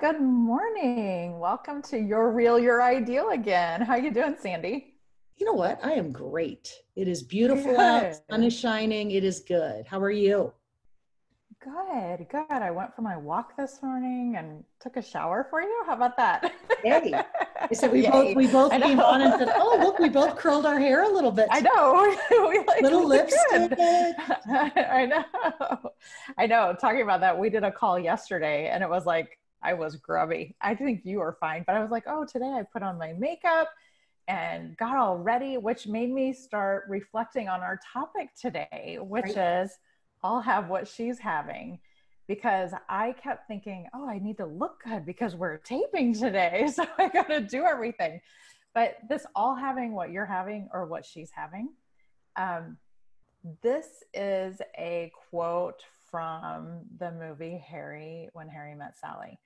Well, good morning. Welcome to Your Real, Your Ideal again. How you doing, Sandy? You know what? I am great. It is beautiful good. out. Sun is shining. It is good. How are you? Good, good. I went for my walk this morning and took a shower for you. How about that? Hey, I said we Yay. both we both came on and said, "Oh, look, we both curled our hair a little bit." I know. we like little lipstick. I know. I know. Talking about that, we did a call yesterday, and it was like I was grubby. I think you were fine, but I was like, "Oh, today I put on my makeup." And got all ready, which made me start reflecting on our topic today, which right. is I'll have what she's having because I kept thinking, oh, I need to look good because we're taping today. So I got to do everything. But this all having what you're having or what she's having, um, this is a quote from the movie Harry when Harry met Sally.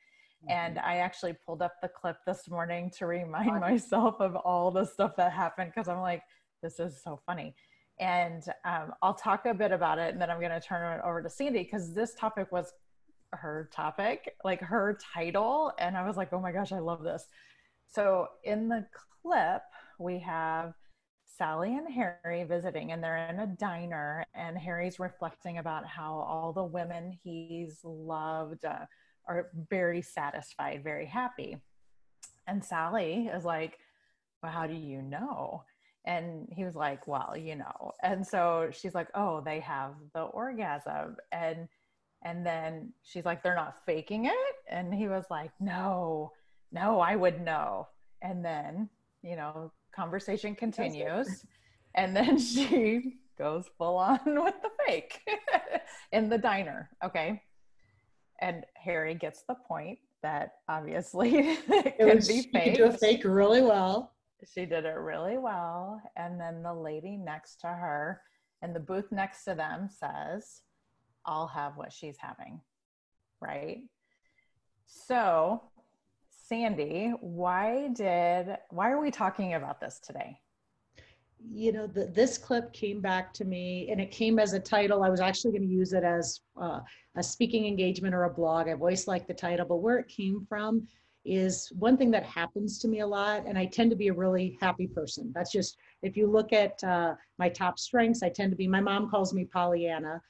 Mm-hmm. And I actually pulled up the clip this morning to remind myself of all the stuff that happened because I'm like, this is so funny and um, I'll talk a bit about it and then I'm going to turn it over to Sandy because this topic was her topic, like her title. And I was like, oh my gosh, I love this. So in the clip, we have Sally and Harry visiting, and they're in a diner, and Harry's reflecting about how all the women he's loved uh, are very satisfied, very happy. And Sally is like, well, how do you know? And he was like, well, you know. And so she's like, oh, they have the orgasm. And and then she's like, they're not faking it. And he was like, no, no, I would know. And then, you know, conversation continues. and then she goes full on with the fake in the diner. Okay. And Harry gets the point that obviously it, can was, be fake. She do a fake really well. She did it really well. And then the lady next to her in the booth next to them says, I'll have what she's having. Right. So, Sandy, why did, why are we talking about this today? You know, the, this clip came back to me and it came as a title. I was actually going to use it as uh, a speaking engagement or a blog. I've always liked the title, but where it came from is one thing that happens to me a lot and i tend to be a really happy person that's just if you look at uh, my top strengths i tend to be my mom calls me pollyanna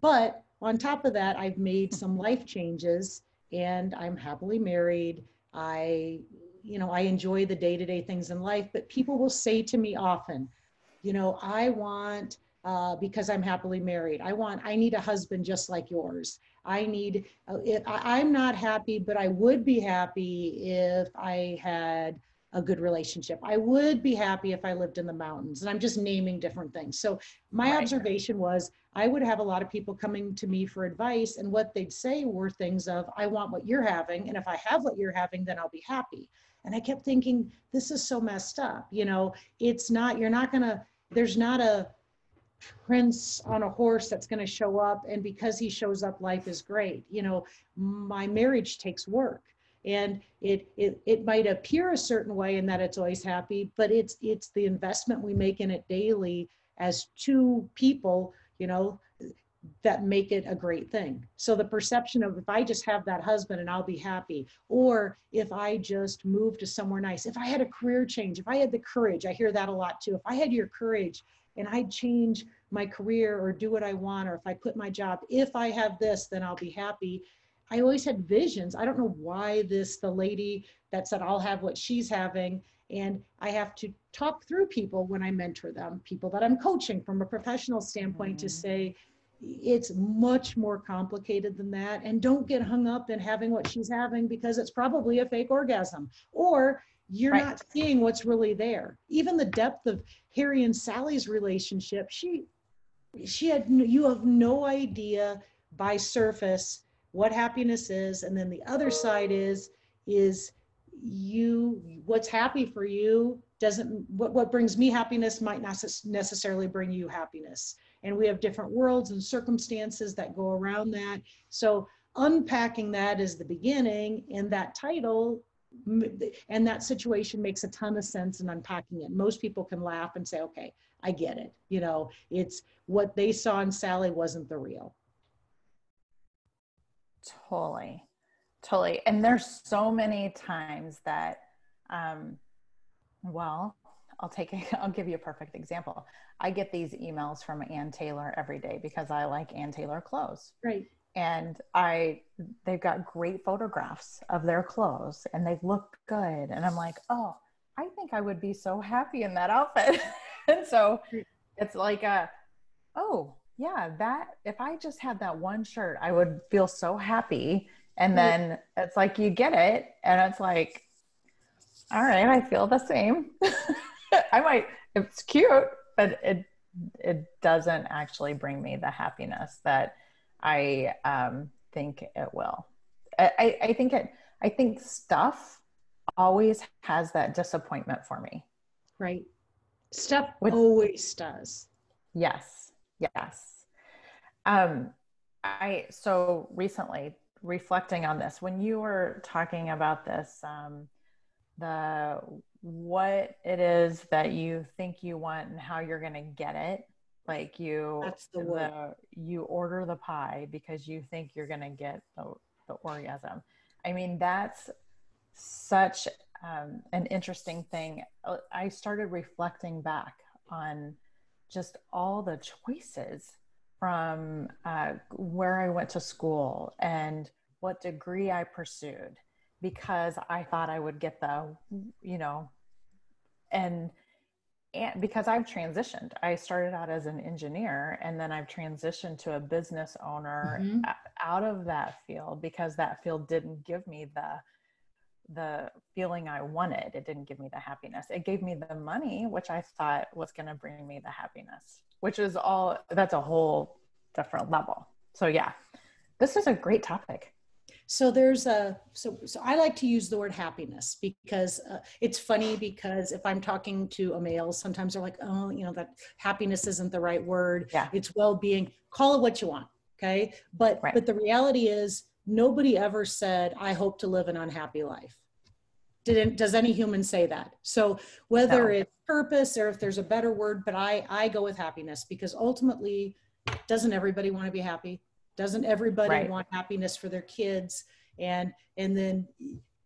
but on top of that i've made some life changes and i'm happily married i you know i enjoy the day-to-day things in life but people will say to me often you know i want uh, because i'm happily married i want i need a husband just like yours. I need, uh, I'm not happy, but I would be happy if I had a good relationship. I would be happy if I lived in the mountains. And I'm just naming different things. So my right. observation was I would have a lot of people coming to me for advice, and what they'd say were things of, I want what you're having. And if I have what you're having, then I'll be happy. And I kept thinking, this is so messed up. You know, it's not, you're not to, there's not a, prince on a horse that's to show up and because he shows up life is great you know my marriage takes work and it it, it might appear a certain way in that it's always happy but it's it's the investment we make in it daily as two people you know that make it a great thing so the perception of if i just have that husband and i'll be happy or if i just move to somewhere nice if i had a career change if i had the courage i hear that a lot too if i had your courage and I change my career or do what I want, or if I quit my job, if I have this, then I'll be happy. I always had visions. I don't know why this, the lady that said, I'll have what she's having. And I have to talk through people when I mentor them, people that I'm coaching from a professional standpoint mm-hmm. to say, it's much more complicated than that. And don't get hung up in having what she's having because it's probably a fake orgasm. Or you're right. not seeing what's really there. Even the depth of Harry and Sally's relationship, she she had you have no idea by surface what happiness is and then the other oh. side is is you what's happy for you doesn't what, what brings me happiness might not necessarily bring you happiness. And we have different worlds and circumstances that go around that. So unpacking that is the beginning and that title and that situation makes a ton of sense in unpacking it. Most people can laugh and say okay i get it. You know it's what they saw in sally wasn't the real totally. Totally. And there's so many times that um well i'll take a, i'll give you a perfect example. I get these emails from ann taylor every day because i like ann taylor clothes. Right. And i they've got great photographs of their clothes and they look good. And i'm like oh i think i would be so happy in that outfit. And so it's like a oh yeah that if i just had that one shirt i would feel so happy. And then it's like you get it and it's like all right i feel the same. I might it's cute but it it doesn't actually bring me the happiness that i um, think it will. I, I think it i think stuff always has that disappointment for me. Right. Stuff always does. Yes yes. Um i so recently reflecting on this when you were talking about this um, the what it is that you think you want and how you're going to get it like you that's the, word. the you order the pie because you think you're going to get the, the orgasm. I mean that's such um, an interesting thing. Uh, i started reflecting back on just all the choices from uh, where I went to school and what degree I pursued because I thought I would get the, you know, and, and because I've transitioned. I started out as an engineer and then I've transitioned to a business owner mm-hmm. out of that field because that field didn't give me the the feeling I wanted. It didn't give me the happiness. It gave me the money, which I thought was going to bring me the happiness, which is all that's a whole different level. So, yeah, this is a great topic. So there's a so so I like to use the word happiness because uh, it's funny because if I'm talking to a male, sometimes they're like, oh, you know, that happiness isn't the right word. Yeah. It's well-being. Call it what you want. Okay. But right. but the reality is nobody ever said, I hope to live an unhappy life. Didn't does any human say that? So whether no. it's purpose or if there's a better word, but I I go with happiness because ultimately, doesn't everybody want to be happy? Doesn't everybody right. want happiness for their kids? And and then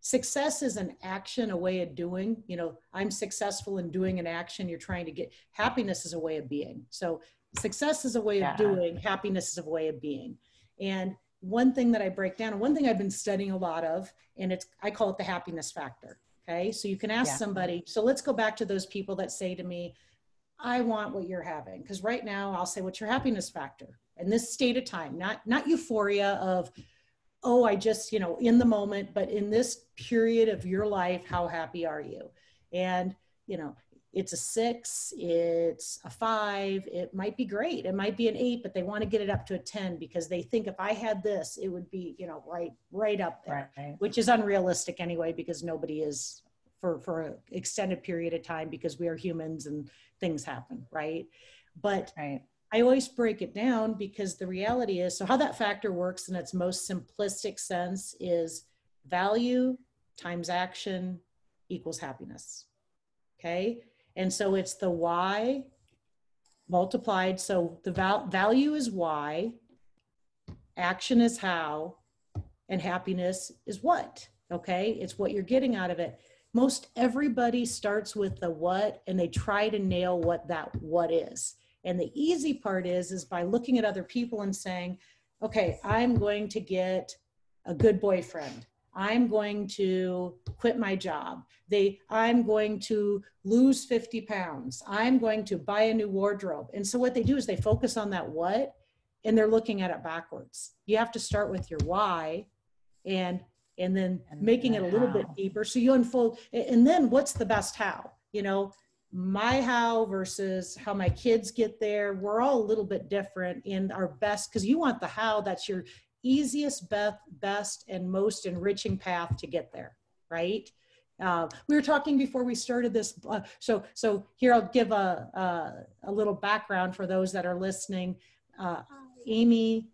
success is an action, a way of doing. You know, I'm successful in doing an action. You're trying to get happiness is a way of being. So success is a way yeah. of doing. Happiness is a way of being. And one thing that I break down, and one thing I've been studying a lot of, and it's I call it the happiness factor. Okay, so you can ask yeah. somebody. So let's go back to those people that say to me, "I want what you're having," because right now I'll say, "What's your happiness factor?" In this state of time, not not euphoria of, "Oh, I just you know in the moment," but in this period of your life, how happy are you? And you know, it's a six, it's a five, it might be great. It might be an eight, but they want to get it up to a 10 because they think if I had this, it would be, you know, right, right up there, right. which is unrealistic anyway, because nobody is for, for an extended period of time because we are humans and things happen. Right. But right. I always break it down because the reality is, so how that factor works in its most simplistic sense is value times action equals happiness. Okay and so it's the y multiplied. So the val- value is y, action is how, and happiness is what. Okay. It's what you're getting out of it. Most everybody starts with the what and they try to nail what that what is. And the easy part is, is by looking at other people and saying, okay, I'm going to get a good boyfriend. I'm going to quit my job. They, I'm going to lose 50 pounds. I'm going to buy a new wardrobe. And so what they do is they focus on that what and they're looking at it backwards. You have to start with your why and and then and making it a little how. bit deeper. So you unfold and then what's the best how? You know, my how versus how my kids get there we're all a little bit different in our best because you want the how that's your easiest, best, best, and most enriching path to get there, right? Uh, we were talking before we started this. Uh, so, so here I'll give a, a, a, little background for those that are listening. Uh, Amy,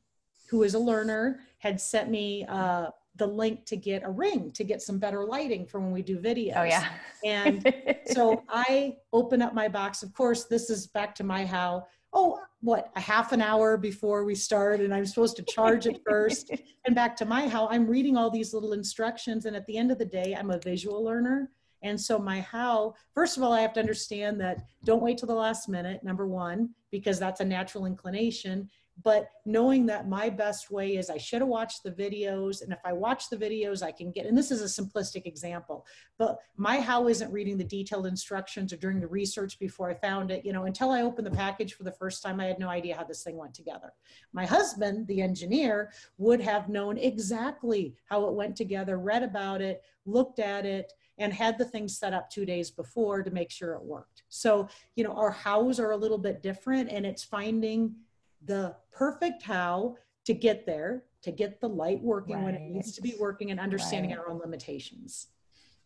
who is a learner, had sent me uh, the link to get a ring to get some better lighting for when we do videos. Oh yeah. and so I open up my box. Of course, this is back to my how. Oh, what a half an hour before we start, and I'm supposed to charge it first. and back to my how, I'm reading all these little instructions, and at the end of the day, I'm a visual learner. And so my how, first of all, I have to understand that don't wait till the last minute, number one, because that's a natural inclination but knowing that my best way is I should have watched the videos. And if I watch the videos, I can get, and this is a simplistic example, but my how isn't reading the detailed instructions or doing the research before I found it. You know, until I opened the package for the first time, I had no idea how this thing went together. My husband, the engineer, would have known exactly how it went together, read about it, looked at it, and had the thing set up two days before to make sure it worked. So, you know, our hows are a little bit different and it's finding the perfect how to get there, to get the light working right. when it needs to be working and understanding right. our own limitations.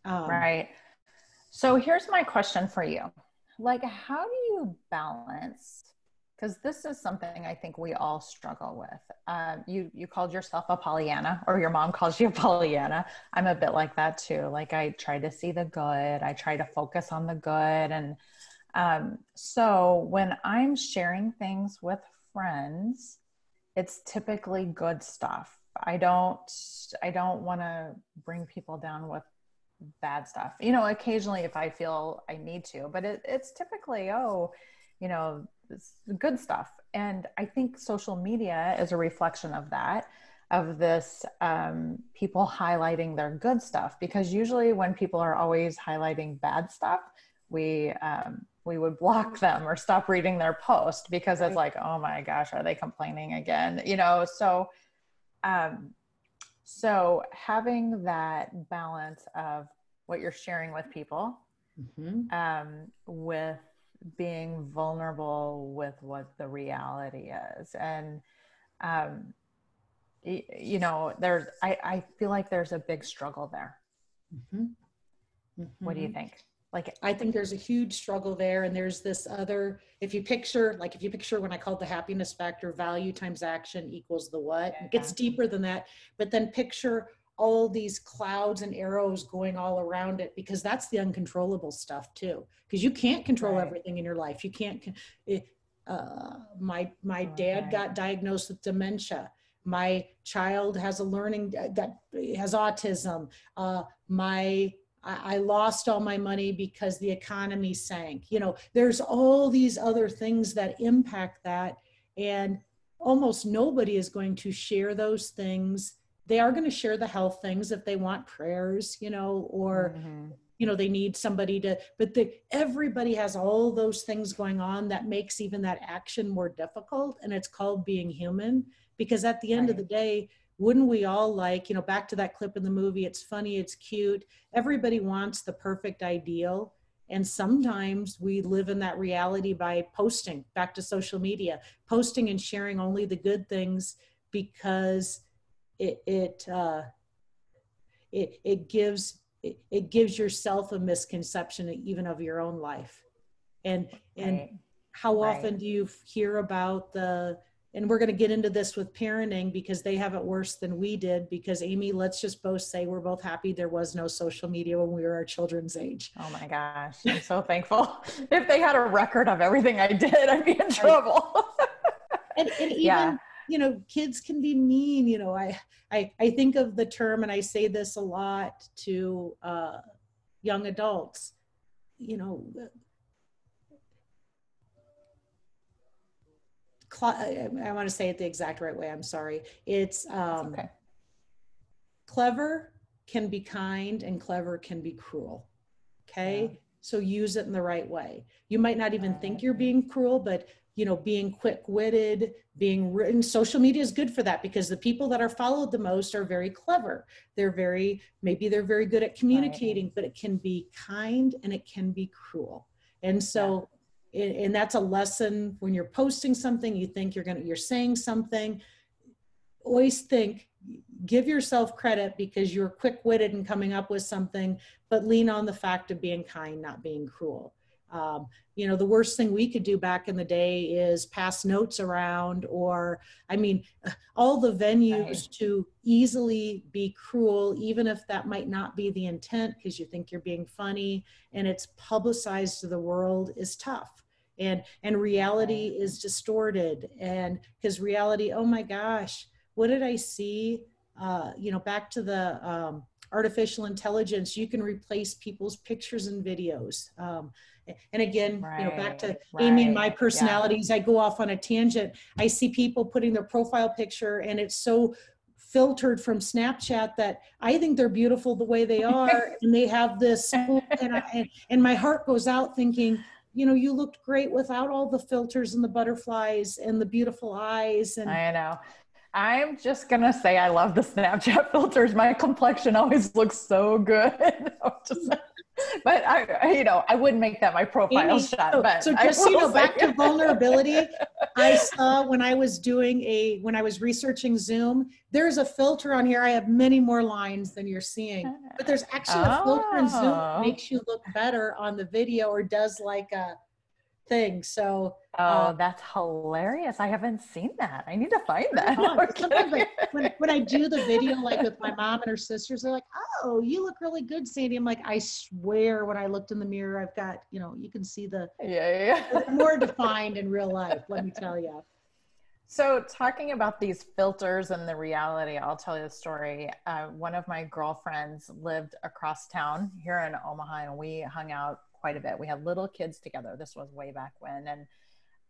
Um, right. So here's my question for you. Like, how do you balance? Because this is something I think we all struggle with. Uh, you you called yourself a Pollyanna, or your mom calls you a Pollyanna. I'm a bit like that too. Like I try to see the good. I try to focus on the good, and um, so when I'm sharing things with friends, it's typically good stuff. I don't I don't want to bring people down with bad stuff. You know, occasionally if I feel I need to, but it, it's typically oh, you know, good stuff. And I think social media is a reflection of that, of this um, people highlighting their good stuff. Because usually when people are always highlighting bad stuff, we um, we would block them or stop reading their post because it's like oh my gosh are they complaining again you know so um so having that balance of what you're sharing with people mm-hmm. um with being vulnerable with what the reality is and um you know there's i i feel like there's a big struggle there mm-hmm. Mm-hmm. what do you think like i think there's a huge struggle there and there's this other if you picture like if you picture when i called the happiness factor value times action equals the what yeah. it gets deeper than that. But then picture all these clouds and arrows going all around it because that's the uncontrollable stuff too. Because you can't control right. everything in your life. You can't it, uh, my my oh, dad got diagnosed with dementia. My child has a learning that has autism. Uh, my I, lost all my money because the economy sank. You know, there's all these other things that impact that. And almost nobody is going to share those things. They are going to share the health things if they want prayers, you know, or, mm-hmm. you know, they need somebody to, but the, everybody has all those things going on that makes even that action more difficult. And it's called being human because at the end right. of the day, wouldn't we all like you know back to that clip in the movie it's funny it's cute everybody wants the perfect ideal and sometimes we live in that reality by posting back to social media posting and sharing only the good things because it it uh, it, it gives it, it gives yourself a misconception even of your own life and and right. how right. often do you hear about the and we're going to get into this with parenting because they have it worse than we did because amy let's just both say we're both happy there was no social media when we were our children's age. Oh my gosh i'm so thankful. If they had a record of everything i did i'd be in trouble. And, and even yeah. you know kids can be mean you know I, I i think of the term and i say this a lot to uh, young adults you know I want to say it the exact right way. I'm sorry. It's um, okay. clever can be kind and clever can be cruel. Okay. Yeah. So use it in the right way. You might not even think you're being cruel, but you know, being quick-witted, being written. Social media is good for that because the people that are followed the most are very clever. They're very, maybe they're very good at communicating, right. but it can be kind and it can be cruel. And so and that's a lesson when you're posting something you think you're going to you're saying something. Always think give yourself credit because you're quick-witted and coming up with something but lean on the fact of being kind not being cruel. Um, you know, the worst thing we could do back in the day is pass notes around, or I mean, all the venues right. to easily be cruel, even if that might not be the intent because you think you're being funny and it's publicized to the world is tough and and reality is distorted. And because reality oh my gosh what did i see? Uh, you know back to the um, artificial intelligence you can replace people's pictures and videos. Um, and again right, you know back to right, amy and my personalities yeah. i go off on a tangent. I see people putting their profile picture and it's so filtered from snapchat that i think they're beautiful the way they are and they have this and, I, and, and my heart goes out thinking you know you looked great without all the filters and the butterflies and the beautiful eyes and i know. I'm just gonna say i love the snapchat filters. My complexion always looks so good. Just, but I, you know, I wouldn't make that my profile Amy, shot. So, but so just you know, back to vulnerability. I saw when I was doing a when I was researching Zoom. There's a filter on here. I have many more lines than you're seeing, but there's actually a filter in Zoom that oh. makes you look better on the video or does like a thing. So oh, uh, that's hilarious! I haven't seen that. I need to find that. Sometimes, like, when, when I do the video, like with my mom and her sisters, they're like, "Oh, you look really good, Sandy." I'm like, I swear, when I looked in the mirror, I've got you know, you can see the yeah, yeah. more defined in real life. Let me tell you. So, talking about these filters and the reality, I'll tell you a story. Uh, one of my girlfriends lived across town here in Omaha, and we hung out quite a bit. We had little kids together. This was way back when. And,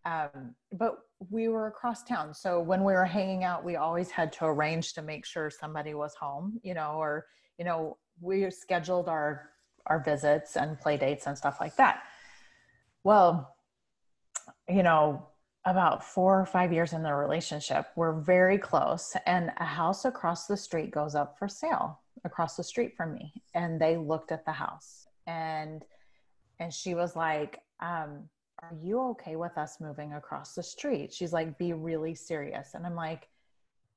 um, but we were across town. So when we were hanging out, we always had to arrange to make sure somebody was home, you know, or, you know, we scheduled our, our visits and play dates and stuff like that. Well, you know, about four or five years in the relationship, we're very close, and a house across the street goes up for sale across the street from me. And they looked at the house and and she was like um, are you okay with us moving across the street? She's like be really serious. And i'm like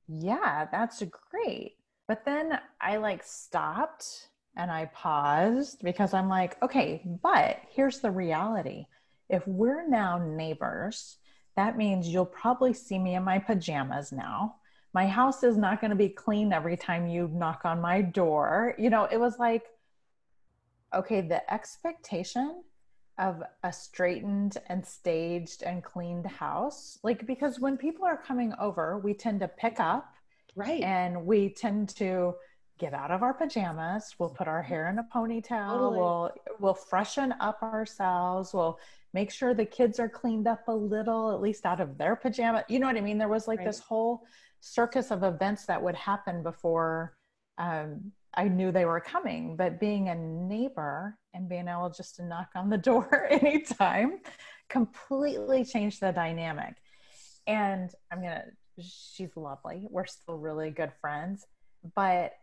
yeah that's great. But then i like stopped and i paused because i'm like okay but here's the reality. If we're now neighbors that means you'll probably see me in my pajamas now. My house is not going to be clean every time you knock on my door. You know it was like okay, the expectation of a straightened and staged and cleaned house, like because when people are coming over, we tend to pick up. Right. And we tend to get out of our pajamas. We'll put our hair in a ponytail. Totally. We'll we'll freshen up ourselves. We'll make sure the kids are cleaned up a little, at least out of their pajama. You know what I mean? There was like right. this whole circus of events that would happen before um, I knew they were coming, but being a neighbor and being able just to knock on the door anytime completely changed the dynamic. And I'm going to, she's lovely. We're still really good friends. But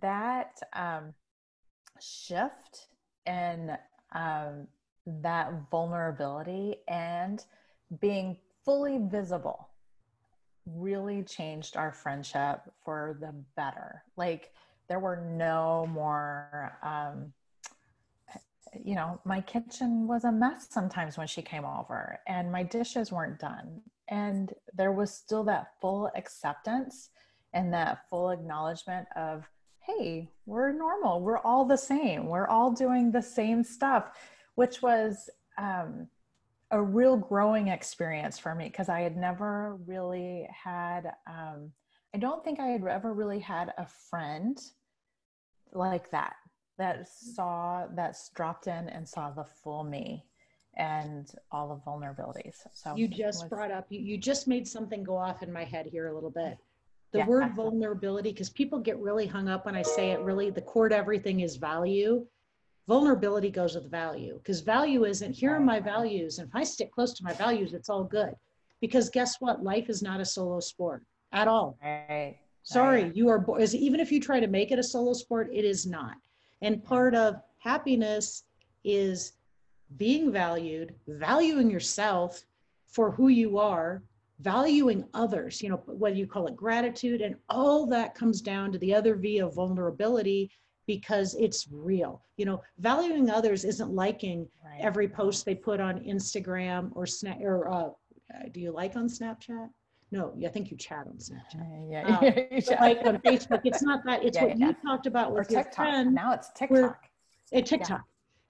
that um, shift and um, that vulnerability and being fully visible really changed our friendship for the better. Like, there were no more um, you know my kitchen was a mess sometimes when she came over and my dishes weren't done. And there was still that full acceptance and that full acknowledgement of hey we're normal. We're all the same. We're all doing the same stuff which was um, a real growing experience for me because i had never really had um, I don't think I had ever really had a friend like that that mm. saw that's dropped in and saw the full me and all the vulnerabilities. So you just was, brought up you, you just made something go off in my head here a little bit. The yeah, word vulnerability, because people get really hung up when I say it really the core to everything is value. Vulnerability goes with value because value isn't here are my values. And if I stick close to my values, it's all good. Because guess what? Life is not a solo sport at all. Right. Sorry, right. you are even if you try to make it a solo sport, it is not. And part of happiness is being valued, valuing yourself for who you are, valuing others, you know, whether you call it gratitude, and all that comes down to the other V of vulnerability because it's real. You know, valuing others isn't liking Right. every post they put on Instagram or Snap or uh, do you like on Snapchat? No, I think you chat on Snapchat. Yeah. Uh, yeah. But like on Facebook, it's not that. It's Yeah, what yeah. you talked about or with your TikTok. friend. Now it's TikTok. At TikTok.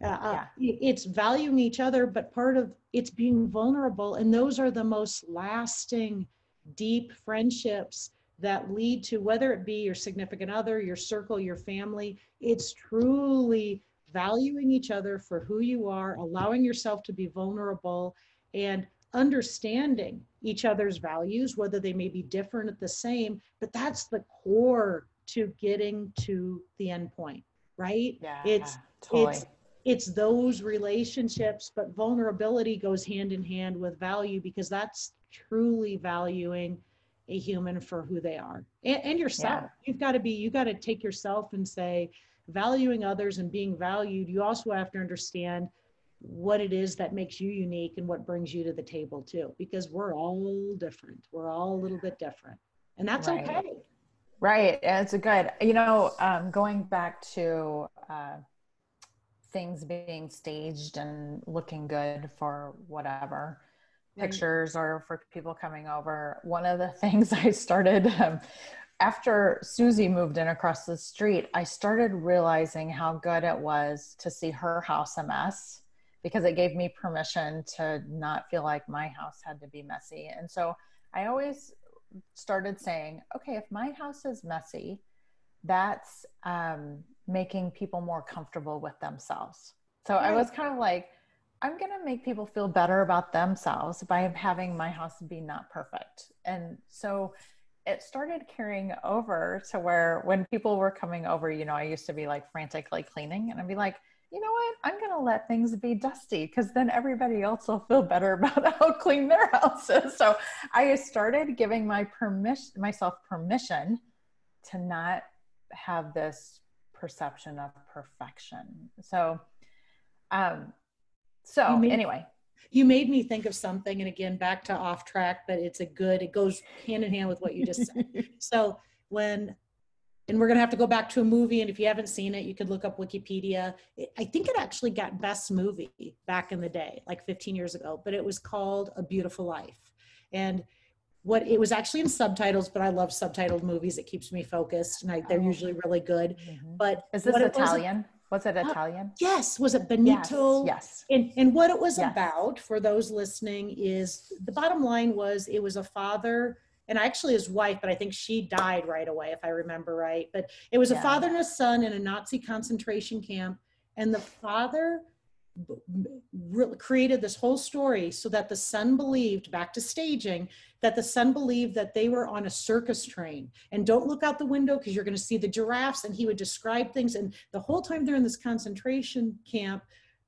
Uh, uh, It's valuing each other, but part of it's being vulnerable. And those are the most lasting, deep friendships that lead to whether it be your significant other, your circle, your family. It's truly valuing each other for who you are, allowing yourself to be vulnerable, and understanding each other's values, whether they may be different at the same. But that's the core to getting to the end point, right? Yeah. It's totally. it's it's those relationships but vulnerability goes hand in hand with value because that's truly valuing a human for who they are and, and yourself you've got to be you got to take yourself and say valuing others and being valued you also have to understand what it is that makes you unique and what brings you to the table too because we're all different we're all a little bit different and that's Right. okay Right. It's a good, you know, um, going back to uh, things being staged and looking good for whatever Right. pictures or for people coming over. One of the things I started um, after Susie moved in across the street, I started realizing how good it was to see her house a mess because it gave me permission to not feel like my house had to be messy. And so I always started saying, okay, if my house is messy, that's um, making people more comfortable with themselves. So I was kind of like, I'm going to make people feel better about themselves by having my house be not perfect. And so it started carrying over to where when people were coming over, you know, I used to be like frantically cleaning and I'd be like, you know what? I'm going to let things be dusty because then everybody else will feel better about how clean their house is. So I started giving my permission, myself permission to not have this perception of perfection. So, um, so You made- anyway, you made me think of something and again back to off track but it's a good it goes hand in hand with what you just said so when and we're going to have to go back to a movie and if you haven't seen it you could look up wikipedia It- i think it actually got best movie back in the day like 15 years ago but it was called a beautiful life and what it was actually in subtitles but i love subtitled movies it keeps me focused and I, they're Oh. usually really good Mhm. but is this what was- Italian? Was it Italian? yes was it Yes. benito Yes. and, and what it was Yes. about for those listening is the bottom line was it was a father and actually his wife, but I think she died right away, if I remember right. But it was a father and a son in a Nazi concentration camp. And the father created this whole story so that the son believed, back to staging, that the son believed that they were on a circus train. And don't look out the window because you're going to see the giraffes. And he would describe things. And the whole time they're in this concentration camp,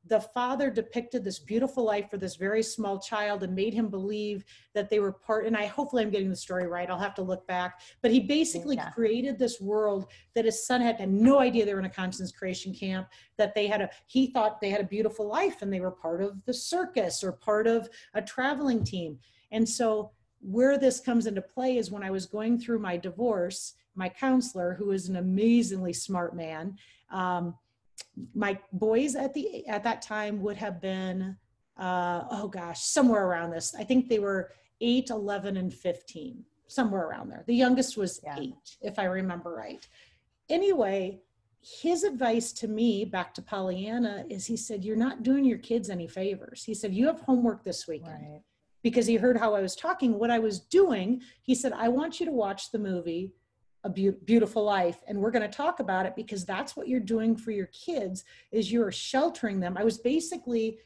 the father depicted this beautiful life for this very small child and made him believe that they were part and i hopefully i'm getting the story right i'll have to look back but he basically Yeah. created this world that his son had, had no idea they were in a concentration camp that they had a he thought they had a beautiful life and they were part of the circus or part of a traveling team and so where this comes into play is when i was going through my divorce my counselor who is an amazingly smart man um, my boys at the at that time would have been uh, oh gosh somewhere around this i think they were 8 11 and 15 somewhere around there the youngest was Yeah. 8 if i remember right anyway his advice to me back to pollyanna is he said you're not doing your kids any favors he said you have homework this weekend Right. because he heard how I was talking. What I was doing, he said, I want you to watch the movie A Beau- Beautiful Life, and we're going to talk about it because that's what you're doing for your kids is you're sheltering them. I was basically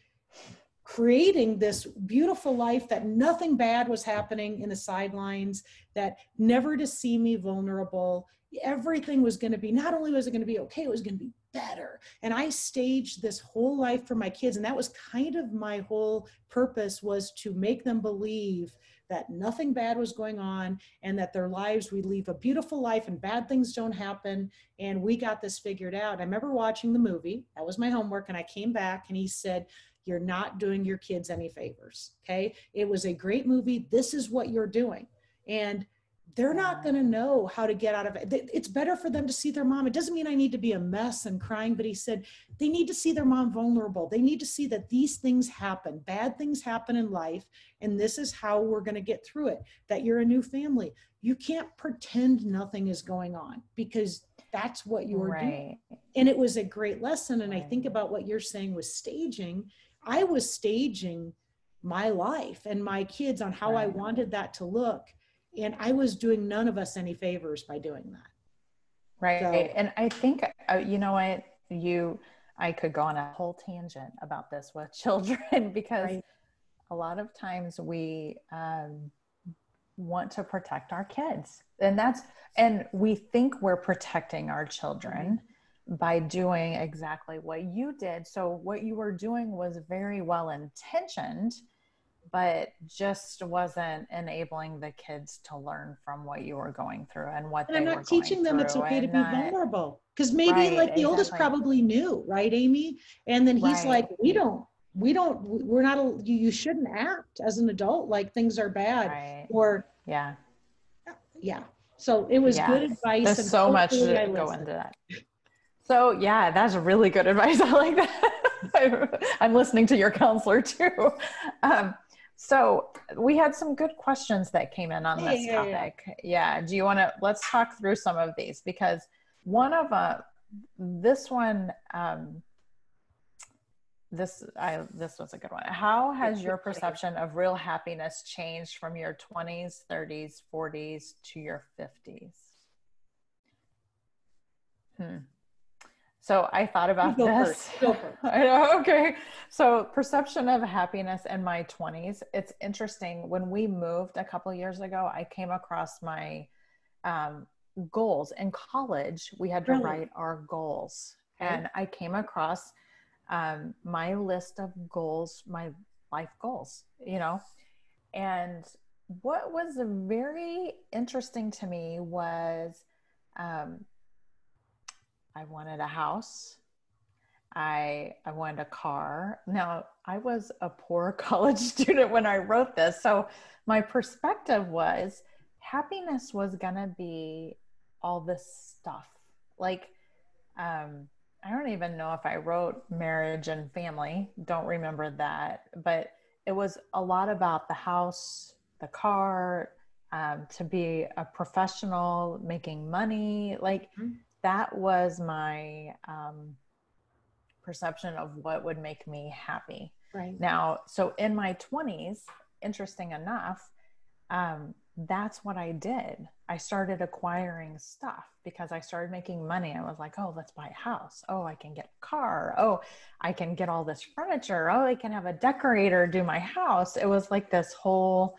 creating this beautiful life that nothing bad was happening in the sidelines, that never to see me vulnerable. Everything was going to be, not only was it going to be okay, it was going to be better. And I staged this whole life for my kids. And that was kind of my whole purpose was to make them believe that nothing bad was going on and that their lives, we leave a beautiful life and bad things don't happen. And we got this figured out. I remember watching the movie. That was my homework. And I came back and he said, you're not doing your kids any favors. Okay. It was a great movie. This is what you're doing. And they're not going to know how to get out of it. It's better for them to see their mom. It doesn't mean I need to be a mess and crying, but he said they need to see their mom vulnerable. They need to see that these things happen, bad things happen in life, and this is how we're going to get through it. That you're a new family. You can't pretend nothing is going on because that's what you're right. doing. And it was a great lesson. And right. I think about what you're saying with staging. I was staging my life and my kids on how right. I wanted that to look and I was doing none of us any favors by doing that. Right. So, and I think, uh, you know what, you, I could go on a whole tangent about this with children because right. a lot of times we um, want to protect our kids. And that's, and we think we're protecting our children by doing exactly what you did. So, what you were doing was very well intentioned but just wasn't enabling the kids to learn from what you were going through and what and I'm not teaching them it's okay to be not, vulnerable because maybe right, like the exactly. oldest probably knew right Amy? And then he's right. like we don't we don't we're not a, you, you shouldn't act as an adult like things are bad right. or yeah. Yeah so it was good advice there's so much to go into that. So yeah that's really good advice. I like that. I'm listening to your counselor too. Um, so we had some good questions that came in on this yeah, topic. Yeah, yeah. Do you want to let's talk through some of these because one of uh this one um this I this was a good one. How has your perception of real happiness changed from your 20s, 30s, 40s to your 50s? Hmm. So I thought about this. I know. Okay. So perception of happiness in my 20s. It's interesting. When we moved a couple years ago, I came across my um, goals in college. We had to really? write our goals, okay. and I came across um, my list of goals, my life goals. You know, and what was very interesting to me was um, I wanted a house. I I wanted a car. Now, I was a poor college student when I wrote this. So my perspective was happiness was going to be all this stuff. Like um I don't even know if I wrote marriage and family. Don't remember that, but it was a lot about the house, the car, um, to be a professional, making money. Like mm-hmm that was my um, perception of what would make me happy. Right. Now, so in my 20s, interesting enough, um, that's what I did. I started acquiring stuff because I started making money. I was like, oh, let's buy a house. Oh, I can get a car. Oh, I can get all this furniture. Oh, I can have a decorator do my house. It was like this whole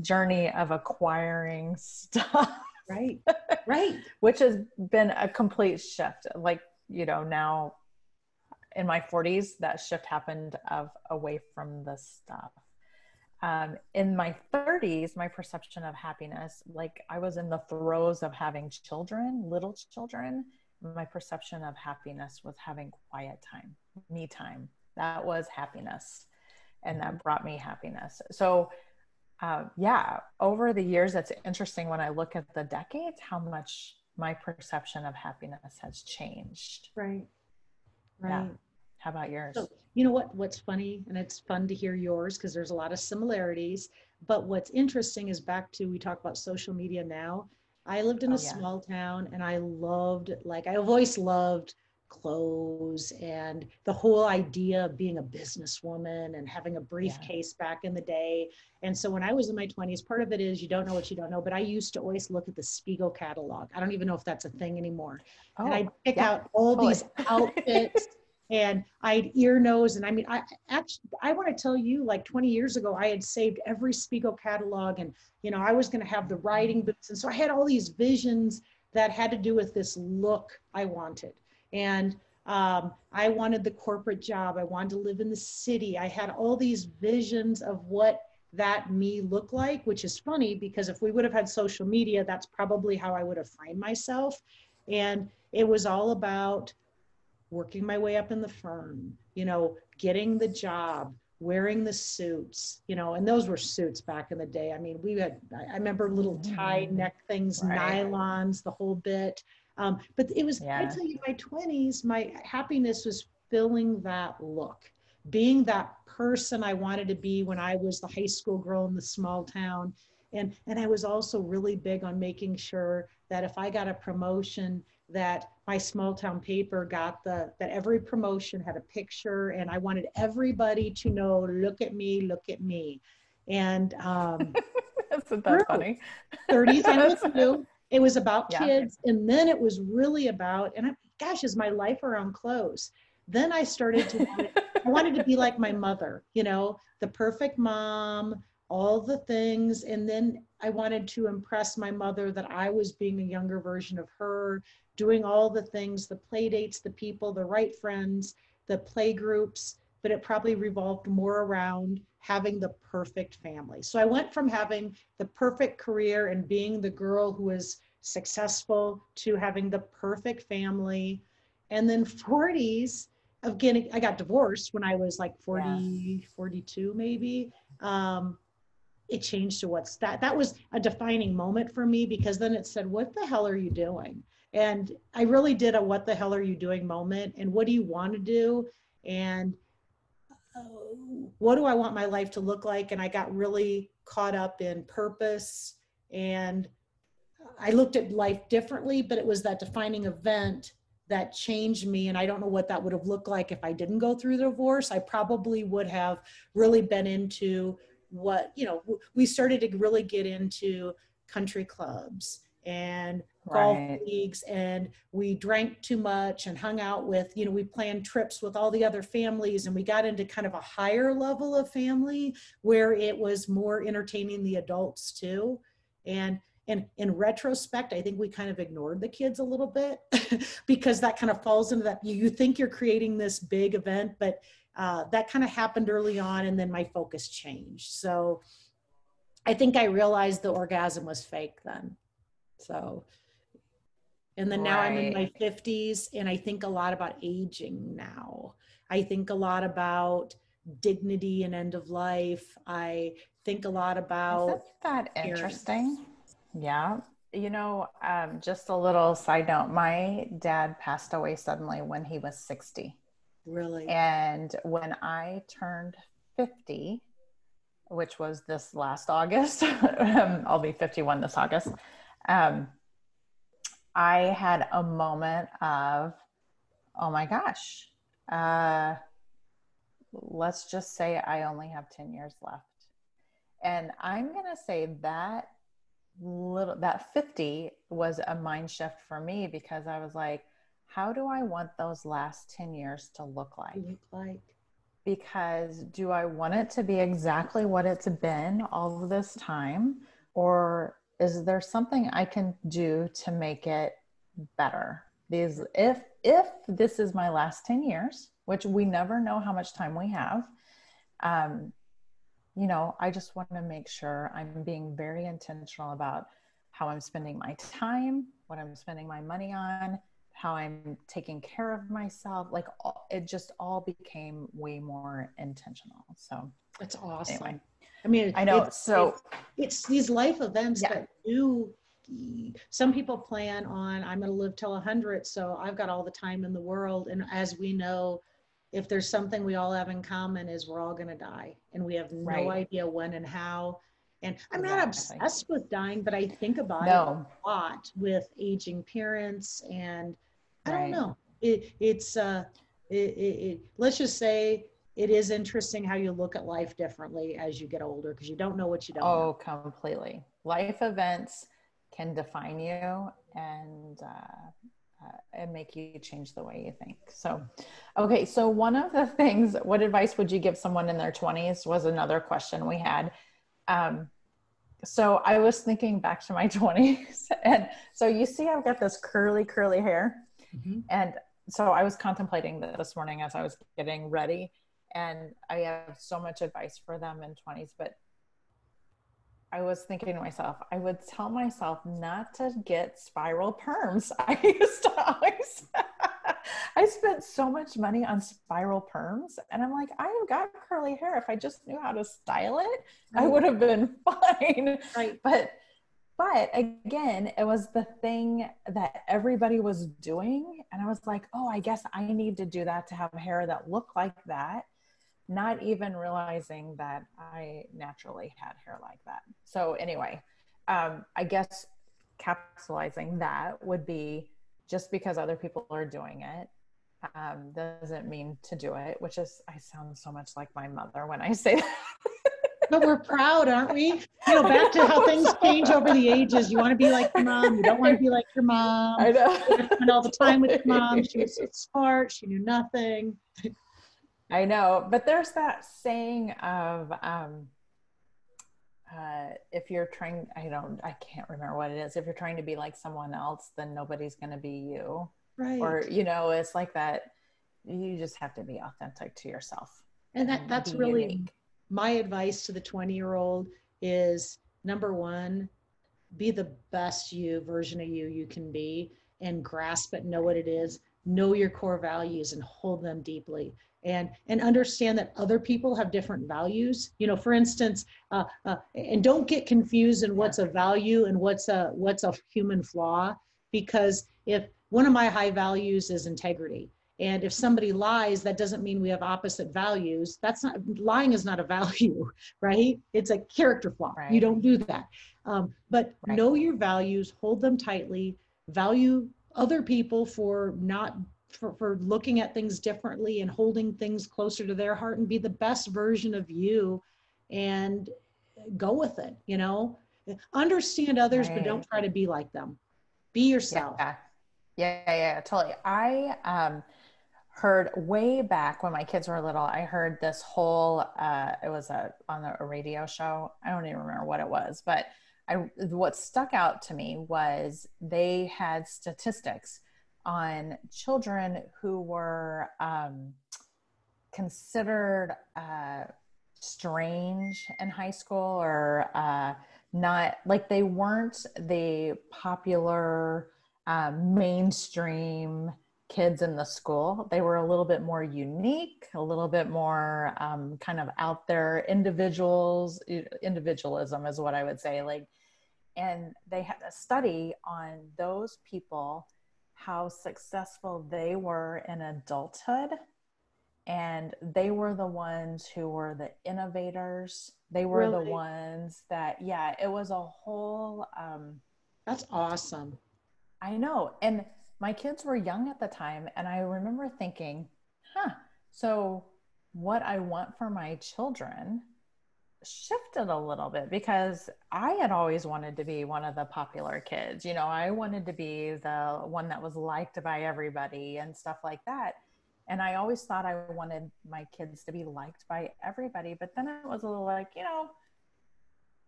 journey of acquiring stuff. Right. Right. Which has been a complete shift. Like, you know, now in my 40s, that shift happened of away from the stuff. Um, in my 30s, my perception of happiness, like I was in the throes of having children, little children. My perception of happiness was having quiet time, me time. That was happiness. And that mm-hmm. brought me happiness. So uh, yeah, over the years, it's interesting when I look at the decades how much my perception of happiness has changed. Right. Right. Yeah. How about yours? So, you know what? What's funny, and it's fun to hear yours because there's a lot of similarities. But what's interesting is back to we talk about social media now. I lived in a oh, yeah. small town and I loved, like, I've always loved clothes and the whole idea of being a businesswoman and having a briefcase yeah. back in the day. And so when I was in my 20s, part of it is you don't know what you don't know, but I used to always look at the Spiegel catalog. I don't even know if that's a thing anymore. Oh, and I'd pick yeah. out all these outfits and I'd ear nose. And I mean, I actually, I want to tell you, like 20 years ago, I had saved every Spiegel catalog and, you know, I was going to have the writing mm. boots. And so I had all these visions that had to do with this look I wanted. And um, I wanted the corporate job. I wanted to live in the city. I had all these visions of what that me looked like, which is funny because if we would have had social media, that's probably how I would have framed myself. And it was all about working my way up in the firm, you know, getting the job, wearing the suits, you know, and those were suits back in the day. I mean, we had, I remember little tie mm-hmm. neck things, right. nylons, the whole bit. Um, but it was, yeah. I tell you, my 20s, my happiness was filling that look, being that person I wanted to be when I was the high school girl in the small town. And, and I was also really big on making sure that if I got a promotion, that my small town paper got the that every promotion had a picture and i wanted everybody to know look at me look at me and um Isn't that funny 30s i with you it was about yeah. kids and then it was really about and I, gosh is my life around clothes then i started to i wanted to be like my mother you know the perfect mom all the things and then i wanted to impress my mother that i was being a younger version of her doing all the things the play dates the people the right friends the play groups but it probably revolved more around having the perfect family. So i went from having the perfect career and being the girl who was successful to having the perfect family. And then 40s of getting i got divorced when i was like 40 yeah. 42 maybe. Um, it changed to what's that that was a defining moment for me because then it said what the hell are you doing? And i really did a what the hell are you doing? moment and what do you want to do? And what do i want my life to look like? And i got really caught up in purpose. And i looked at life differently but it was that defining event that changed me. And i don't know what that would have looked like if i didn't go through the divorce. I probably would have really been into what you know we started to really get into country clubs and golf right. leagues and we drank too much and hung out with you know we planned trips with all the other families and we got into kind of a higher level of family where it was more entertaining the adults too. And and in retrospect i think we kind of ignored the kids a little bit because that kind of falls into that you, you think you're creating this big event but uh, that kind of happened early on and then my focus changed. So i think i realized the orgasm was fake then. So and then now right. i'm in my 50s and i think a lot about aging now i think a lot about dignity and end of life i think a lot about Isn't that interesting yeah you know um, just a little side note my dad passed away suddenly when he was 60 Really? And when I turned 50, which was this last August, um, I'll be 51 this August. Um, I had a moment of, oh my gosh, uh, let's just say I only have 10 years left. And I'm going to say that little, that 50 was a mind shift for me because I was like, how do I want those last 10 years to look like? Look like. Because do I want it to be exactly what it's been all of this time? Or is there something I can do to make it better? These if if this is my last 10 years, which we never know how much time we have, um, you know, I just want to make sure I'm being very intentional about how I'm spending my time, what I'm spending my money on, how I'm taking care of myself. Like it just all became way more intentional. So that's awesome. Anyway, I mean, I know. It's, so it's, it's, these life events yeah. that do. Some people plan on I'm going to live till 100, so I've got all the time in the world. And as we know, if there's something we all have in common, is we're all going to die, and we have no right. idea when and how. And I'm not obsessed with dying, but I think about no. it a lot with aging parents and I don't know. It, it's uh, it, it, it, let's just say it is interesting how you look at life differently as you get older because you don't know what you don't. Oh, know. completely. Life events can define you and uh, uh, and make you change the way you think. So, okay. So one of the things, what advice would you give someone in their twenties? Was another question we had. Um, so I was thinking back to my 20s and so you see I've got this curly curly hair Mm-hmm. And so I was contemplating this morning as I was getting ready, and I have so much advice for them in 20s, but I was thinking to myself, I would tell myself not to get spiral perms. I used to always, I spent so much money on spiral perms, and I'm like, I've got curly hair. If I just knew how to style it, right. I would have been fine. Right. But but again, it was the thing that everybody was doing. And I was like, oh, I guess I need to do that to have hair that looked like that, not even realizing that I naturally had hair like that. So, anyway, um, I guess capitalizing that would be just because other people are doing it um, doesn't mean to do it, which is, I sound so much like my mother when I say that. but we're proud, aren't we? You know, back to how things change over the ages. You want to be like your mom. You don't want to be like your mom. I know. spend all the time with your mom. She was so smart. She knew nothing. I know, but there's that saying of um, uh, if you're trying, I don't, I can't remember what it is. If you're trying to be like someone else, then nobody's going to be you. Right. Or you know, it's like that. You just have to be authentic to yourself. And that that's really unique my advice to the 20 year old is number one, be the best you version of you you can be and grasp it, know what it is, know your core values and hold them deeply. And, and understand that other people have different values. You know, for instance, uh, uh, and don't get confused in what's a value and what's a what's a human flaw. Because if one of my high values is integrity, and if somebody lies, that doesn't mean we have opposite values. That's not lying is not a value, right? It's a character flaw. Right. You don't do that. Um, but right. know your values, hold them tightly, value other people for not for, for looking at things differently and holding things closer to their heart and be the best version of you and go with it, you know. Understand others, right. but don't try to be like them. Be yourself. Yeah. Yeah, yeah, totally. I um heard way back when my kids were little i heard this whole uh, it was a on a radio show i don't even remember what it was but i what stuck out to me was they had statistics on children who were um, considered uh, strange in high school or uh, not like they weren't the popular um, mainstream kids in the school. They were a little bit more unique, a little bit more um, kind of out there individuals. Individualism is what I would say. Like, and they had a study on those people, how successful they were in adulthood. And they were the ones who were the innovators. They were really? the ones that, yeah, it was a whole. Um, That's awesome. I know. And my kids were young at the time and i remember thinking huh so what i want for my children shifted a little bit because i had always wanted to be one of the popular kids you know i wanted to be the one that was liked by everybody and stuff like that and i always thought i wanted my kids to be liked by everybody but then it was a little like you know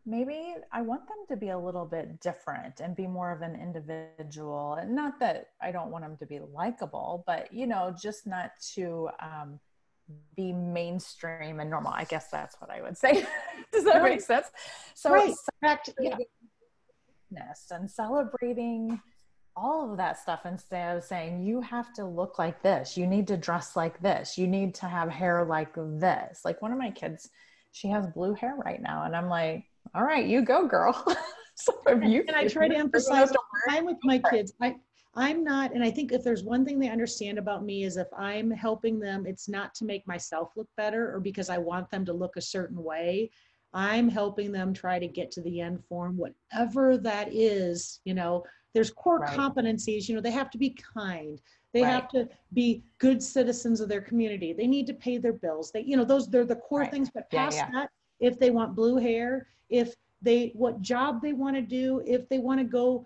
maybe I want them to be a little bit different and be more of an individual. And not that I don't want them to be likable, but you know, just not to um, be mainstream and normal. I guess that's what I would say. Does that right. make sense? So, right. Fact, yeah. and celebrating all of that stuff instead of saying you have to look like this, you need to dress like this, you need to have hair like this. Like one of my kids, she has blue hair right now, and I'm like, all right, you go, girl. so if you and I try to emphasize time with my kids. I I'm not, and I think if there's one thing they understand about me is if I'm helping them, it's not to make myself look better or because I want them to look a certain way. I'm helping them try to get to the end form, whatever that is. You know, there's core right. competencies. You know, they have to be kind. They right. have to be good citizens of their community. They need to pay their bills. They, you know, those they're the core right. things. But past yeah, yeah. that, if they want blue hair, if they what job they want to do, if they want to go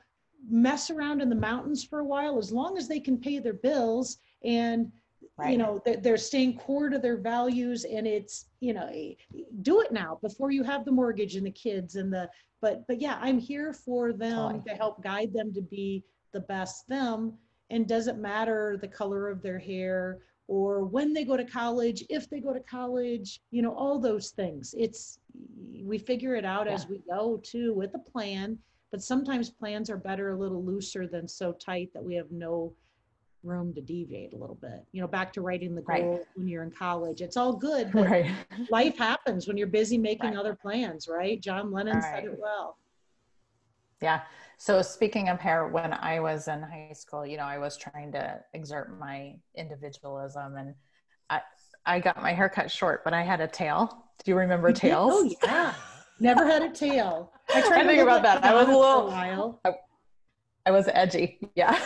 mess around in the mountains for a while, as long as they can pay their bills and right. you know they're staying core to their values and it's you know eh, do it now before you have the mortgage and the kids and the but but yeah i'm here for them totally. to help guide them to be the best them and doesn't matter the color of their hair or when they go to college, if they go to college, you know, all those things. It's we figure it out yeah. as we go too with a plan, but sometimes plans are better a little looser than so tight that we have no room to deviate a little bit. You know, back to writing the goal Right. when you're in college. It's all good, but Right. life happens when you're busy making Right. other plans, right? John Lennon said it well. Yeah. So speaking of hair, when I was in high school, you know, I was trying to exert my individualism and I I got my hair cut short, but I had a tail. Do you remember oh, tails? Oh yeah. Never had a tail. I tried I to think about that. I was a little- while. I was edgy. Yeah.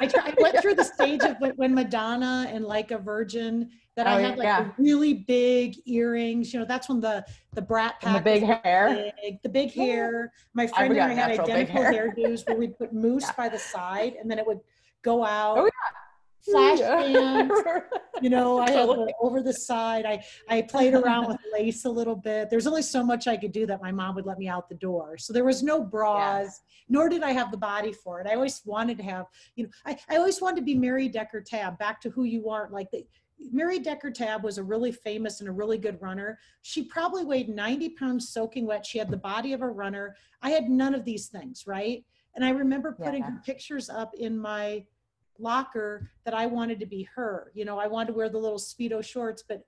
I, tried, I went through the stage of when- Madonna and like a virgin that I Oh, had like yeah. really big earrings. You know, that's when the the brat And the big hair. big, the big hair. My friend and I had identical hair. hairdos where we'd put mousse Yeah. by the side and then it would go oh, out. Oh, Flash Yeah. bands. You know, I had over the side. I I played around with lace a little bit. There's only so much I could do that my mom would let me out the door. So there was no bras, nor did I have the body for it. I always wanted to have, you know, I, I always wanted to be Mary Decker Tabb, back to who you are. Like the Mary Decker Tabb was a really famous and a really good runner. She probably weighed 90 pounds soaking wet. She had the body of a runner. I had none of these things, right? And I remember putting Yeah. her pictures up in my locker that I wanted to be her. You know, I wanted to wear the little Speedo shorts, but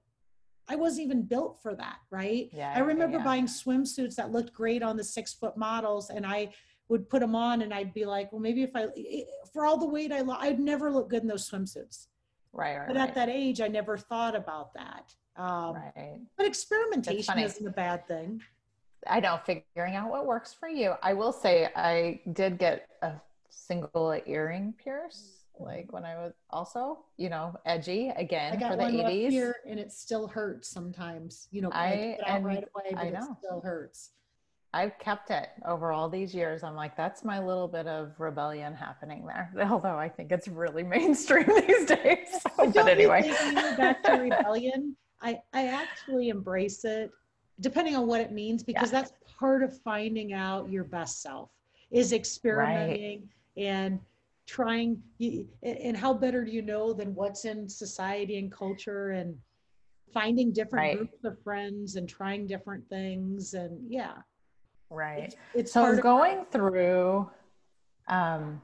I wasn't even built for that, right? Yeah, I remember yeah, buying swimsuits that looked great on the six foot models, and I would put them on, and I'd be like, well, maybe if I, for all the weight I lost, I'd never look good in those swimsuits. Right, right. But right. at that age, I never thought about that. Um, right. But experimentation isn't a bad thing. I know, figuring out what works for you. I will say I did get a single earring pierce, like when I was also, you know, edgy again for the 80s. here, and it still hurts sometimes. You know, I, I- and right away, but I it know. still hurts. I've kept it over all these years. I'm like, that's my little bit of rebellion happening there. Although I think it's really mainstream these days. So, But anyway, you think, you know, back to rebellion, I, I actually embrace it, depending on what it means, because that's part of finding out your best self is experimenting and trying. And how better do you know than what's in society and culture and finding different Right. groups of friends and trying different things and yeah, right. it's, it's so part of- going through um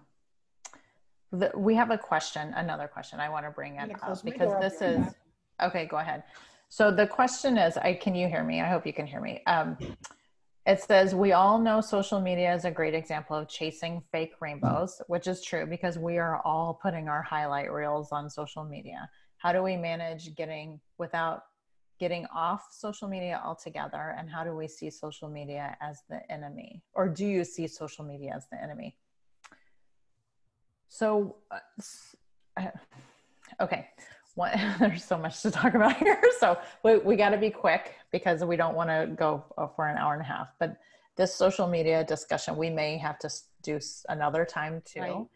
the, we have a question another question i want to bring it up because this is okay go ahead so the question is i can you hear me i hope you can hear me um it says we all know social media is a great example of chasing fake rainbows which is true because we are all putting our highlight reels on social media. How do we manage getting without getting off social media altogether? And how do we see social media as the enemy? Or do you see social media as the enemy? So uh, uh, okay what, there's so much to talk about here. So we, we got to be quick because we don't want to go uh, for an hour and a half. But this social media discussion we may have to do another time too. Right.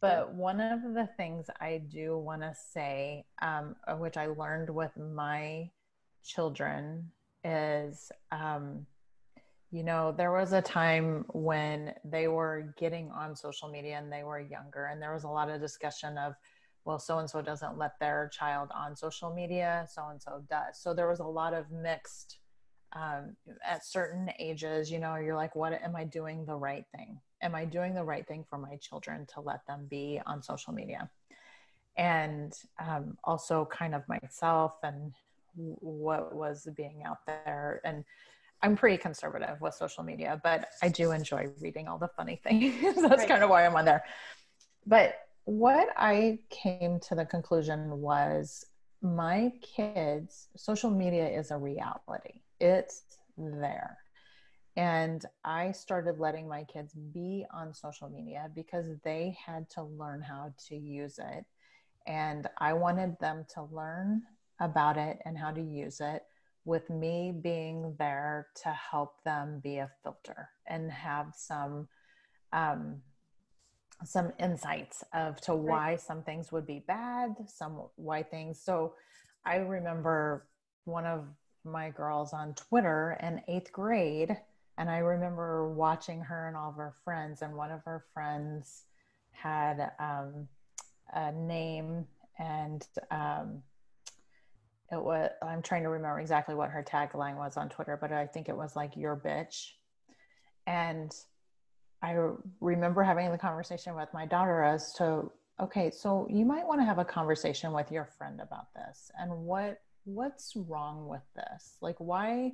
but one of the things I do want to say, um, uh, which I learned with my children, is um, you know, there was a time when they were getting on social media and they were younger, and there was a lot of discussion of, well, so and so doesn't let their child on social media, so and so does. So there was a lot of mixed um, at certain ages, you know, you're like, what am I doing the right thing? Am I doing the right thing for my children to let them be on social media? And um, also, kind of myself and what was being out there. And I'm pretty conservative with social media, but I do enjoy reading all the funny things. That's Right. kind of why I'm on there. But what I came to the conclusion was my kids, social media is a reality, it's there. And I started letting my kids be on social media because they had to learn how to use it. And I wanted them to learn about it and how to use it with me being there to help them be a filter and have some um, some insights of to why some things would be bad, some why things. So I remember one of my girls on Twitter in eighth grade, and I remember watching her and all of her friends, and one of her friends had um, a name and um, it was i'm trying to remember exactly what her tagline was on twitter but i think it was like your bitch and i remember having the conversation with my daughter as to okay, so you might want to have a conversation with your friend about this and what what's wrong with this? Like why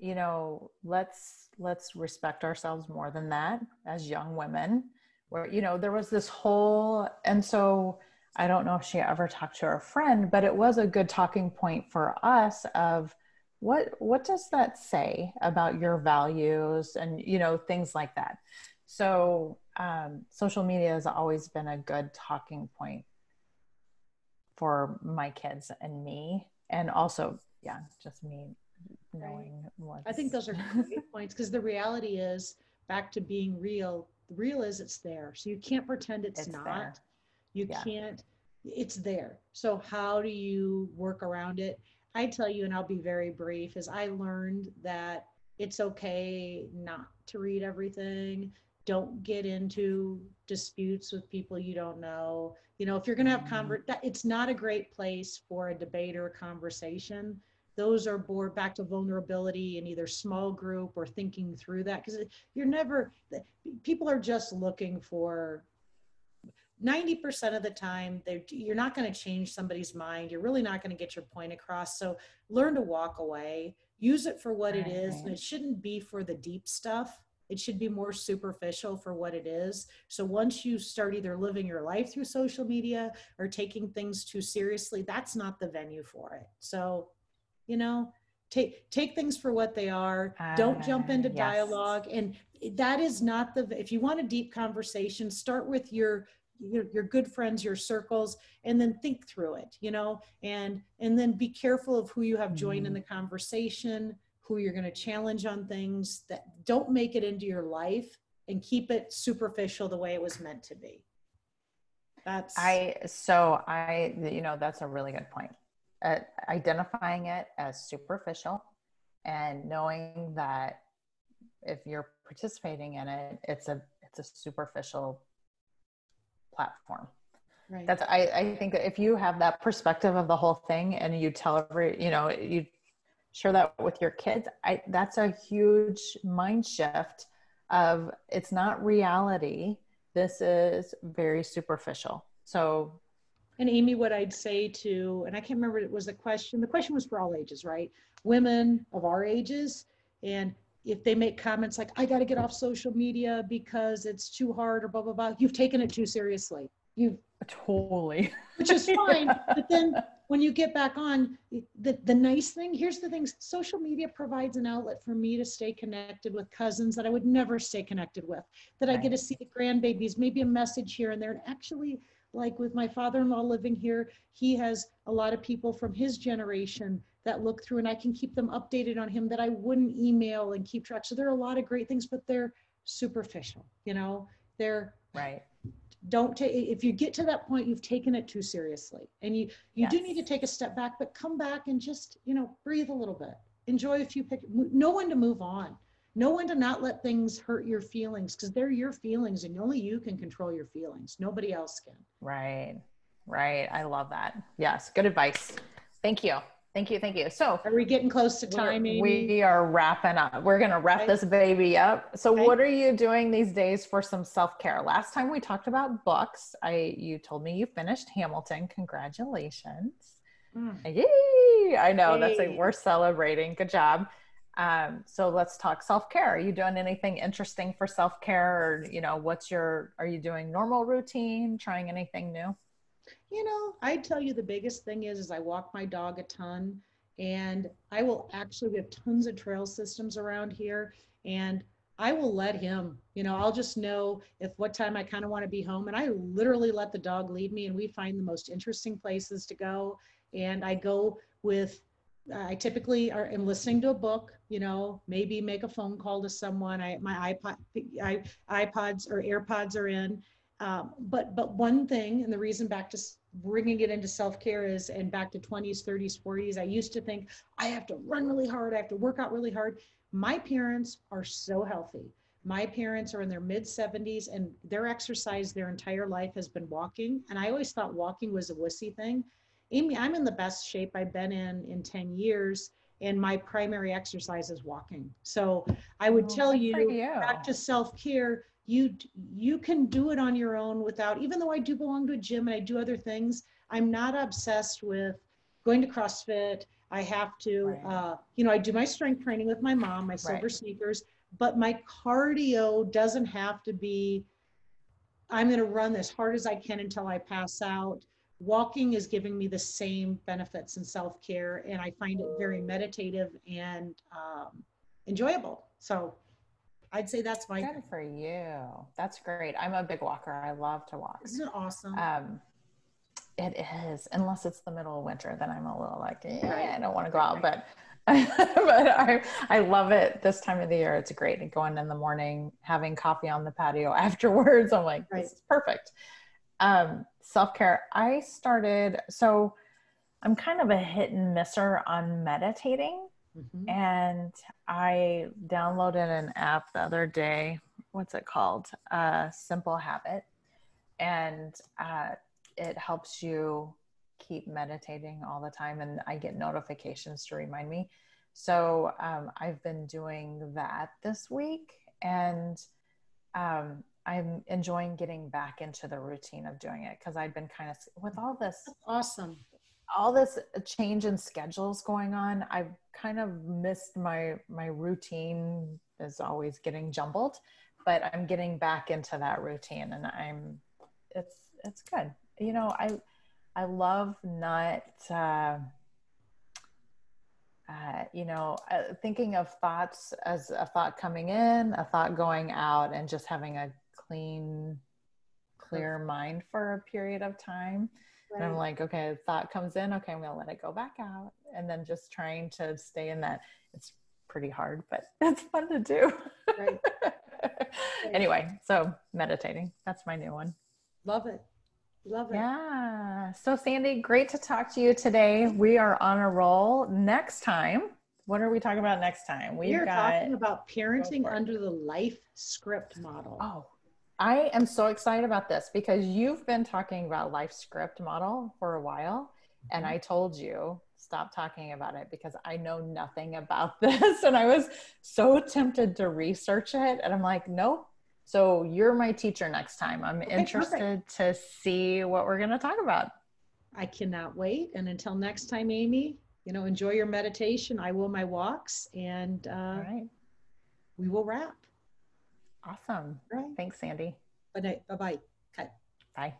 you know, let's let's respect ourselves more than that as young women. Where you know, there was this whole and so I don't know if she ever talked to her friend, but it was a good talking point for us of what what does that say about your values and you know things like that. So um, social media has always been a good talking point for my kids and me, and also yeah, just me knowing. I think those are great points because the reality is back to being real. The real is it's there, so you can't pretend it's, it's not. There. You yeah. can't. It's there. So how do you work around it? I tell you, and I'll be very brief. Is I learned that it's okay not to read everything. Don't get into disputes with people you don't know. You know, if you're going to have mm-hmm. convert, it's not a great place for a debate or a conversation those are more back to vulnerability in either small group or thinking through that because you're never people are just looking for 90% of the time you're not going to change somebody's mind you're really not going to get your point across so learn to walk away use it for what right. it is and it shouldn't be for the deep stuff it should be more superficial for what it is so once you start either living your life through social media or taking things too seriously that's not the venue for it so you know take take things for what they are uh, don't jump into yes. dialogue and that is not the if you want a deep conversation start with your your, your good friends your circles and then think through it you know and and then be careful of who you have joined mm. in mm-hmm. the conversation who you're going to challenge on things that don't make it into your life and keep it superficial the way it was meant to be that's i so i you know that's a really good point at identifying it as superficial and knowing that if you're participating in it, it's a it's a superficial platform. Right. That's I, I think that if you have that perspective of the whole thing and you tell every you know you share that with your kids, I that's a huge mind shift of it's not reality. This is very superficial. So and Amy, what I'd say to, and I can't remember, it was a question, the question was for all ages, right? Women of our ages. And if they make comments like, I got to get off social media because it's too hard or blah, blah, blah, you've taken it too seriously. You've totally, which is fine. but then when you get back on, the, the nice thing, here's the thing social media provides an outlet for me to stay connected with cousins that I would never stay connected with, that right. I get to see the grandbabies, maybe a message here and there, and actually like with my father-in-law living here, he has a lot of people from his generation that look through and I can keep them updated on him that I wouldn't email and keep track. So there are a lot of great things, but they're superficial, you know, they're right. Don't take, if you get to that point, you've taken it too seriously and you, you yes. do need to take a step back, but come back and just, you know, breathe a little bit, enjoy a few pictures, know when to move on. Know when to not let things hurt your feelings because they're your feelings and only you can control your feelings. Nobody else can. Right. Right. I love that. Yes. Good advice. Thank you thank you thank you. So are we getting close to time we are wrapping up. We're gonna wrap right. this baby up. So what are you doing these days for some self-care? Last time we talked about books i you told me you finished hamilton. Congratulations. Mm. yay! I know Yay. that's like we're celebrating. Good job. Um, so let's talk self-care. Are you doing anything interesting for self-care or, you know, what's your, are you doing normal routine, trying anything new? You know, I tell you the biggest thing is, is I walk my dog a ton and I will actually, we have tons of trail systems around here and I will let him, you know, I'll just know if what time I kind of want to be home and I literally let the dog lead me and we find the most interesting places to go. And I go with I typically are, am listening to a book, you know, maybe make a phone call to someone. I, my iPod, I, iPods or AirPods are in. Um, but, but one thing, and the reason back to bringing it into self-care is, and back to 20s, 30s, 40s, I used to think I have to run really hard. I have to work out really hard. My parents are so healthy. My parents are in their mid 70s and their exercise their entire life has been walking. And I always thought walking was a wussy thing Amy, I'm in the best shape I've been in in 10 years and my primary exercise is walking. So I would oh, tell you, you, back to self-care, you you can do it on your own without even though i do belong to a gym and i do other things i'm not obsessed with going to crossfit i have to Right. uh, you know i do my strength training with my mom my silver Right. sneakers but my cardio doesn't have to be i'm going to run as hard as i can until i pass out walking is giving me the same benefits and self-care and i find it very meditative and um, enjoyable so i'd say that's my Good for you. That's great. I'm a big walker. I love to walk. isn't it awesome Um, it is, unless it's the middle of winter, then I'm a little like, Right. I don't want to go out. But but I I love it this time of the year. It's great. Going in the morning, having coffee on the patio afterwards. I'm like, Right. this is perfect. Um, self care. I started so I'm kind of a hit and misser on meditating. Mhm. and I downloaded an app the other day. What's it called? Uh, Simple Habit, and uh, it helps you keep meditating all the time. And I get notifications to remind me. So um, I've been doing that this week, and um, I'm enjoying getting back into the routine of doing it because I'd been kind of with all this awesome all this change in schedules going on i've kind of missed my my routine is always getting jumbled but i'm getting back into that routine and i'm it's it's good you know i i love not uh, uh, you know, uh, thinking of thoughts as a thought coming in, a thought going out, and just having a clean, clear mind for a period of time. And I'm like, okay, thought comes in, okay, I'm gonna let it go back out. And then just trying to stay in that. It's pretty hard, but it's fun to do. Right. anyway, so meditating. That's my new one. love it love it Yeah. So Sandy, great to talk to you today. We are on a roll. Next time, what are we talking about next time? we We've are got talking about parenting under the life script model Oh, I am so excited about this because you've been talking about life script model for a while. And I told you, stop talking about it because I know nothing about this. And I was so tempted to research it. And I'm like, nope. So you're my teacher next time. I'm Okay, interested to see what we're going to talk about. i cannot wait and until next time amy you know enjoy your meditation i will my walks and uh, right. we will wrap Awesome. right Thanks, Sandy. bye night. Bye bye Bye.